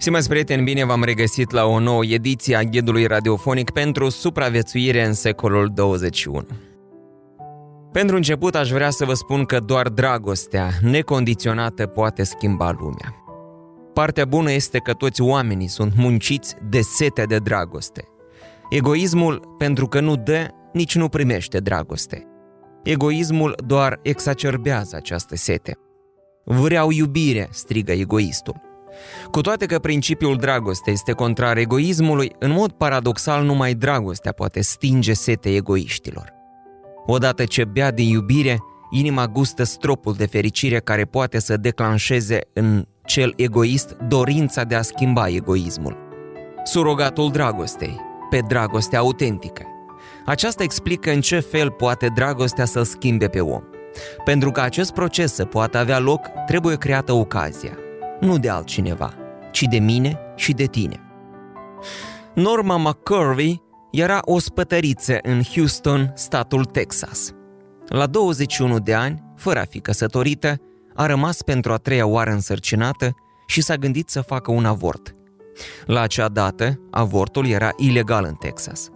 Stimați prieteni, bine v-am regăsit la o nouă ediție a ghidului radiofonic pentru supraviețuire în secolul 21. Pentru început aș vrea să vă spun că doar dragostea necondiționată poate schimba lumea. Partea bună este că toți oamenii sunt munciți de sete de dragoste. Egoismul, pentru că nu dă, nici nu primește dragoste. Egoismul doar exacerbează această sete. Vreau iubire, strigă egoistul. Cu toate că principiul dragostei este contrar egoismului, în mod paradoxal numai dragostea poate stinge sete egoiștilor. Odată ce bea din iubire, inima gustă stropul de fericire care poate să declanșeze în cel egoist dorința de a schimba egoismul. Surogatul dragostei, pe dragostea autentică. Aceasta explică în ce fel poate dragostea să schimbe pe om. Pentru că acest proces să poată avea loc, trebuie creată ocazia – nu de altcineva, ci de mine și de tine. Norma McCurvey era o spătăriță în Houston, statul Texas. La 21 de ani, fără a fi căsătorită, a rămas pentru a treia oară însărcinată și s-a gândit să facă un avort. La acea dată, avortul era ilegal în Texas.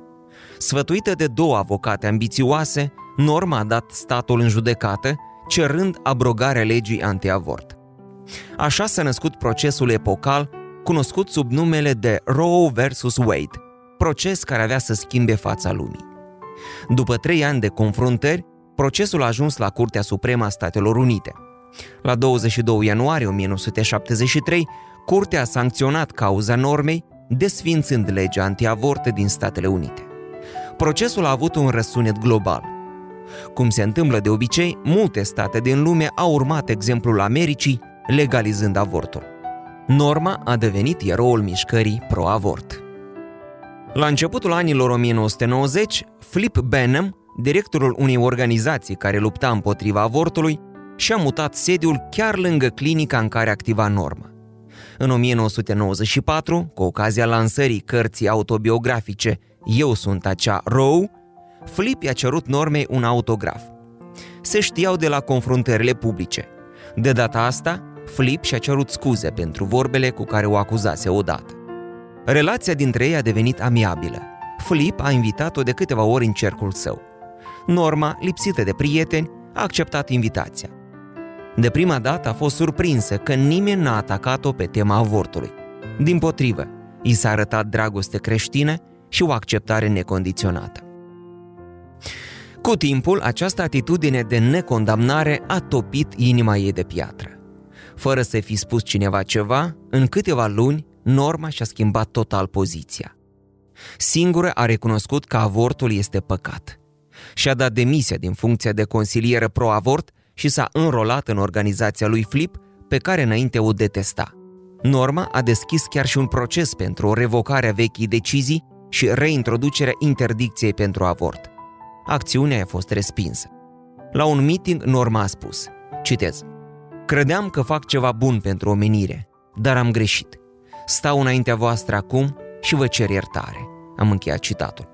Sfătuită de două avocate ambițioase, Norma a dat statul în judecată, cerând abrogarea legii antiavort. Așa s-a născut procesul epocal cunoscut sub numele de Roe vs. Wade, proces care avea să schimbe fața lumii. După trei ani de confruntări, procesul a ajuns la Curtea Supremă a Statelor Unite. La 22 ianuarie 1973, Curtea a sancționat cauza normei, desfințând legea antiavort din Statele Unite. Procesul a avut un răsunet global. Cum se întâmplă de obicei, multe state din lume au urmat exemplul Americii legalizând avortul. Norma a devenit eroul mișcării pro-avort. La începutul anilor 1990, Flip Benham, directorul unei organizații care lupta împotriva avortului, și-a mutat sediul chiar lângă clinica în care activa Norma. În 1994, cu ocazia lansării cărții autobiografice Eu sunt acea Row, Flip i-a cerut Normei un autograf. Se știau de la confruntările publice. De data asta, Flip și-a cerut scuze pentru vorbele cu care o acuzase odată. Relația dintre ei a devenit amiabilă. Flip a invitat-o de câteva ori în cercul său. Norma, lipsită de prieteni, a acceptat invitația. De prima dată a fost surprinsă că nimeni n-a atacat-o pe tema avortului. Din potrivă, i s-a arătat dragoste creștină și o acceptare necondiționată. Cu timpul, această atitudine de necondamnare a topit inima ei de piatră. Fără să fi spus cineva ceva, în câteva luni, Norma și-a schimbat total poziția. Singură a recunoscut că avortul este păcat. Și-a dat demisia din funcția de consilieră pro-avort și s-a înrolat în organizația lui Flip, pe care înainte o detesta. Norma a deschis chiar și un proces pentru o revocare a vechii decizii și reintroducerea interdicției pentru avort. Acțiunea a fost respinsă. La un meeting, Norma a spus, citez, Credeam că fac ceva bun pentru omenire, dar am greșit. Stau înaintea voastră acum și vă cer iertare. Am încheiat citatul.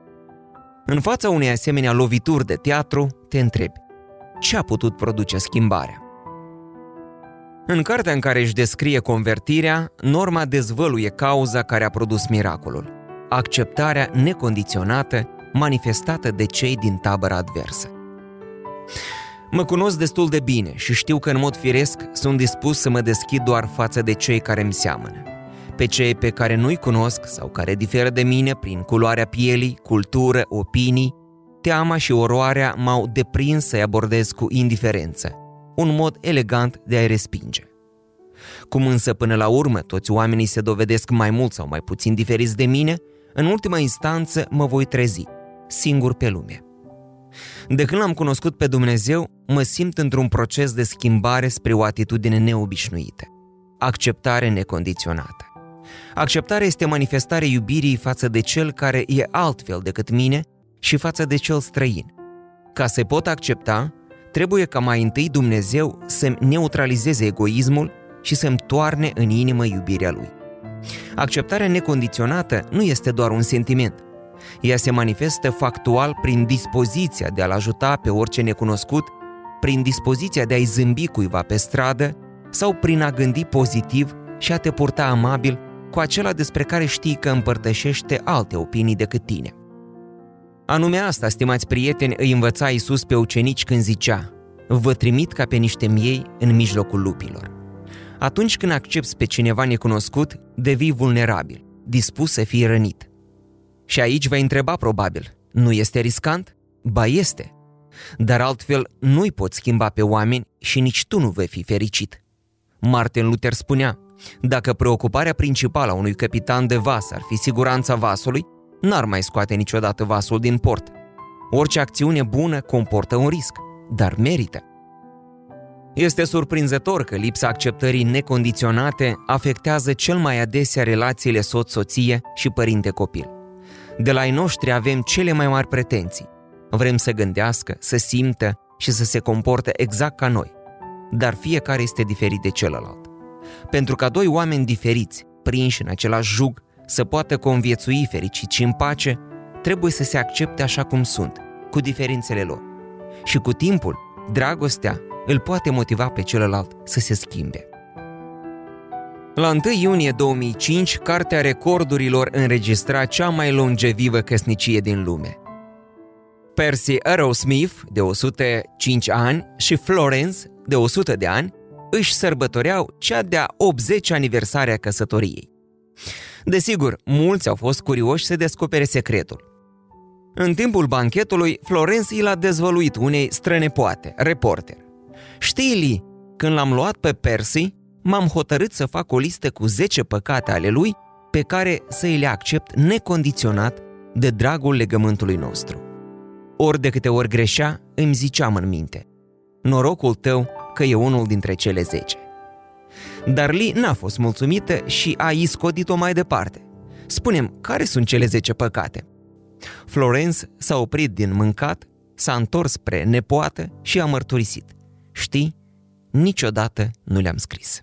În fața unei asemenea lovituri de teatru, te întrebi, ce a putut produce schimbarea? În cartea în care își descrie convertirea, Norma dezvăluie cauza care a produs miracolul, acceptarea necondiționată manifestată de cei din tabăra adversă. Mă cunosc destul de bine și știu că în mod firesc sunt dispus să mă deschid doar față de cei care mi seamănă. Pe cei pe care nu-i cunosc sau care diferă de mine prin culoarea pielii, cultură, opinii, teama și oroarea m-au deprins să-i abordez cu indiferență, un mod elegant de a-i respinge. Cum însă până la urmă toți oamenii se dovedesc mai mult sau mai puțin diferiți de mine, în ultima instanță mă voi trezi, singur pe lume. De când l-am cunoscut pe Dumnezeu, mă simt într-un proces de schimbare spre o atitudine neobișnuită. Acceptare necondiționată. Acceptarea este manifestarea iubirii față de cel care e altfel decât mine și față de cel străin. Ca să pot accepta, trebuie ca mai întâi Dumnezeu să neutralizeze egoismul și să-mi toarne în inimă iubirea Lui. Acceptarea necondiționată nu este doar un sentiment. Ea se manifestă factual prin dispoziția de a-l ajuta pe orice necunoscut, prin dispoziția de a-i zâmbi cuiva pe stradă sau prin a gândi pozitiv și a te purta amabil cu acela despre care știi că împărtășește alte opinii decât tine. Anume asta, stimați prieteni, îi învăța Iisus pe ucenici când zicea Vă trimit ca pe niște miei în mijlocul lupilor. Atunci când accepti pe cineva necunoscut, devii vulnerabil, dispus să fii rănit. Și aici vei întreba probabil, nu este riscant? Ba este. Dar altfel nu-i poți schimba pe oameni și nici tu nu vei fi fericit. Martin Luther spunea, dacă preocuparea principală a unui capitan de vas ar fi siguranța vasului, n-ar mai scoate niciodată vasul din port. Orice acțiune bună comportă un risc, dar merită. Este surprinzător că lipsa acceptării necondiționate afectează cel mai adesea relațiile soț-soție și părinte-copil. De la ai noștri avem cele mai mari pretenții. Vrem să gândească, să simtă și să se comporte exact ca noi. Dar fiecare este diferit de celălalt. Pentru ca doi oameni diferiți, prinși în același jug, să poată conviețui fericit și în pace, trebuie să se accepte așa cum sunt, cu diferențele lor. Și cu timpul, dragostea îl poate motiva pe celălalt să se schimbe. La 1 iunie 2005, Cartea Recordurilor înregistra cea mai longevivă căsnicie din lume. Percy Arrowsmith, de 105 ani, și Florence, de 100 de ani, își sărbătoreau cea de-a 80 aniversare a căsătoriei. Desigur, mulți au fost curioși să descopere secretul. În timpul banchetului, Florence i l-a dezvăluit unei strănepoate, reporter. Știi, Lee, când l-am luat pe Percy, m-am hotărât să fac o listă cu 10 păcate ale lui pe care să îi le accept necondiționat de dragul legământului nostru. Ori de câte ori greșea, îmi ziceam în minte, norocul tău că e unul dintre cele 10. Dar Lee n-a fost mulțumită și a iscodit-o mai departe. Spunem, care sunt cele 10 păcate? Florence s-a oprit din mâncat, s-a întors spre nepoată și a mărturisit. Știi, niciodată nu le-am scris.